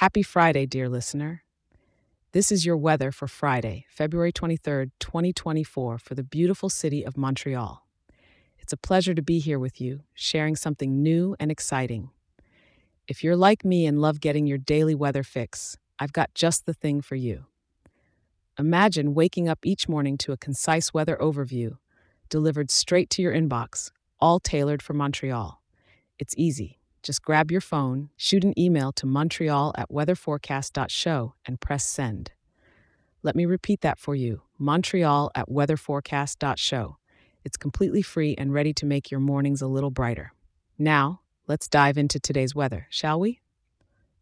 Happy Friday, dear listener. This is your weather for Friday, February 23rd, 2024, for the beautiful city of Montreal. It's a pleasure to be here with you, sharing something new and exciting. If you're like me and love getting your daily weather fix, I've got just the thing for you. Imagine waking up each morning to a concise weather overview delivered straight to your inbox, all tailored for Montreal. It's easy. Just grab your phone, shoot an email to montreal at weatherforecast.show, and press send. Let me repeat that for you montreal at weatherforecast.show. It's completely free and ready to make your mornings a little brighter. Now, let's dive into today's weather, shall we?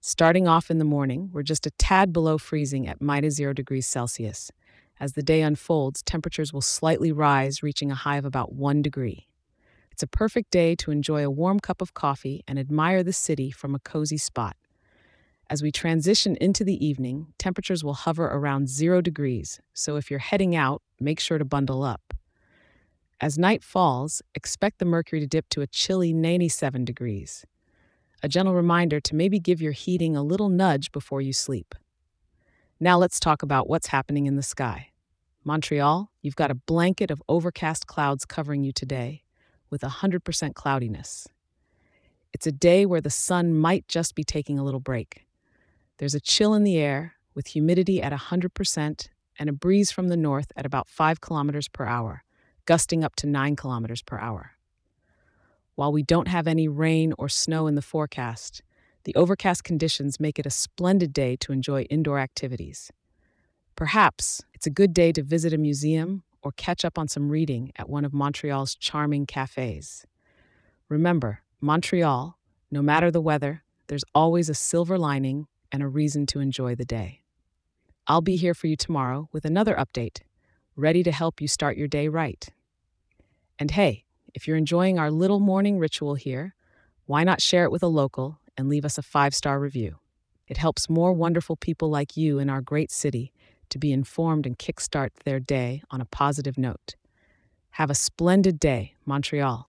Starting off in the morning, we're just a tad below freezing at minus zero degrees Celsius. As the day unfolds, temperatures will slightly rise, reaching a high of about one degree. It's a perfect day to enjoy a warm cup of coffee and admire the city from a cozy spot. As we transition into the evening, temperatures will hover around zero degrees, so if you're heading out, make sure to bundle up. As night falls, expect the mercury to dip to a chilly 97 degrees. A gentle reminder to maybe give your heating a little nudge before you sleep. Now let's talk about what's happening in the sky. Montreal, you've got a blanket of overcast clouds covering you today with 100% cloudiness. It's a day where the sun might just be taking a little break. There's a chill in the air with humidity at 100% and a breeze from the north at about 5 kilometers per hour, gusting up to 9 kilometers per hour. While we don't have any rain or snow in the forecast, the overcast conditions make it a splendid day to enjoy indoor activities. Perhaps it's a good day to visit a museum or catch up on some reading at one of Montreal's charming cafes. Remember, Montreal, no matter the weather, there's always a silver lining and a reason to enjoy the day. I'll be here for you tomorrow with another update, ready to help you start your day right. And hey, if you're enjoying our little morning ritual here, why not share it with a local and leave us a five star review? It helps more wonderful people like you in our great city to be informed and kickstart their day on a positive note. Have a splendid day, Montreal.